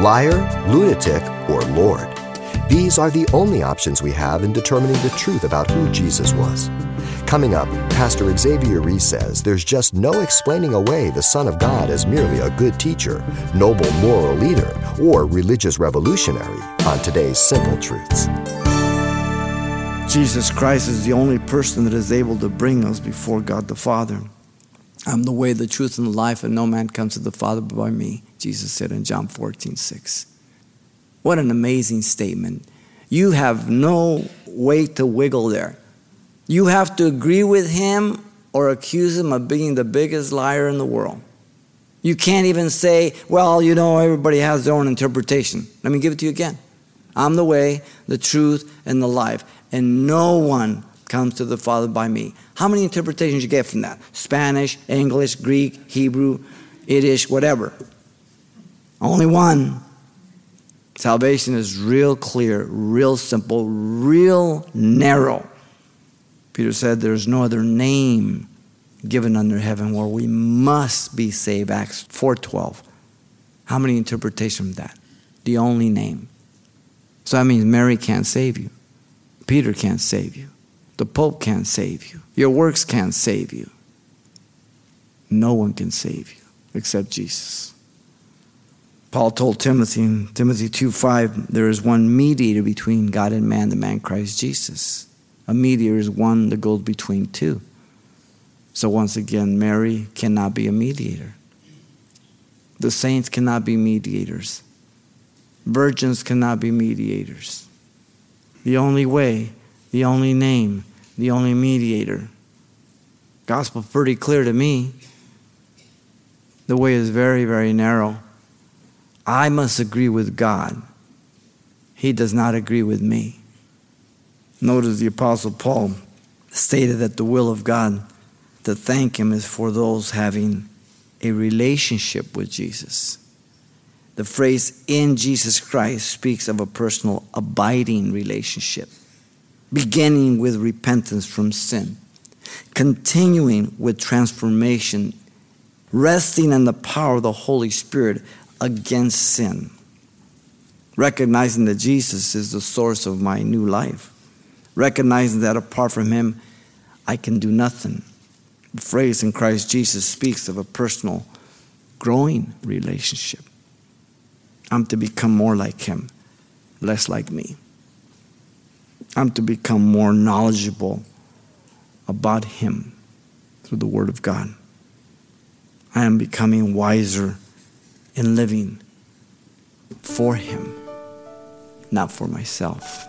liar, lunatic, or Lord. These are the only options we have in determining the truth about who Jesus was. Coming up, Pastor Xavier Reese says there's just no explaining away the Son of God as merely a good teacher, noble moral leader, or religious revolutionary on today's Simple Truths. Jesus Christ is the only person that is able to bring us before God the Father. I'm the way, the truth, and the life, and no man comes to the Father but by me, Jesus said in John 14, 6. What an amazing statement. You have no way to wiggle there. You have to agree with him or accuse him of being the biggest liar in the world. You can't even say, well, you know, everybody has their own interpretation. Let me give it to you again. I'm the way, the truth, and the life. And no one comes to the Father by me. How many interpretations you get from that? Spanish, English, Greek, Hebrew, Yiddish, whatever. Only one. Salvation is real clear, real simple, real narrow. Peter said there's no other name given under heaven where we must be saved. Acts 4:12. How many interpretations of that? The only name. So that means Mary can't save you. Peter can't save you. The Pope can't save you. Your works can't save you. No one can save you except Jesus. Paul told Timothy in Timothy 2:5, there is one mediator between God and man, the man Christ Jesus. A mediator is one that goes between two. So once again, Mary cannot be a mediator. The saints cannot be mediators. Virgins cannot be mediators. The only way, the only name, the only mediator. Gospel pretty clear to me. The way is very, very narrow. I must agree with God. He does not agree with me. Notice the Apostle Paul stated that the will of God to thank Him is for those having a relationship with Jesus. The phrase in Jesus Christ speaks of a personal abiding relationship, beginning with repentance from sin, continuing with transformation, resting in the power of the Holy Spirit against sin, recognizing that Jesus is the source of my new life, recognizing that apart from Him, I can do nothing. The phrase in Christ Jesus speaks of a personal growing relationship. I'm to become more like Him, less like me. I'm to become more knowledgeable about Him through the Word of God. I am becoming wiser in living for Him, not for myself.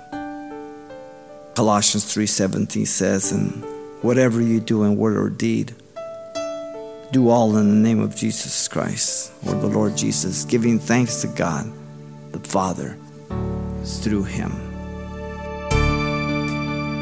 Colossians 3:17 says, "And whatever you do in word or deed, do all in the name of Jesus Christ or the Lord Jesus, giving thanks to God the Father through Him."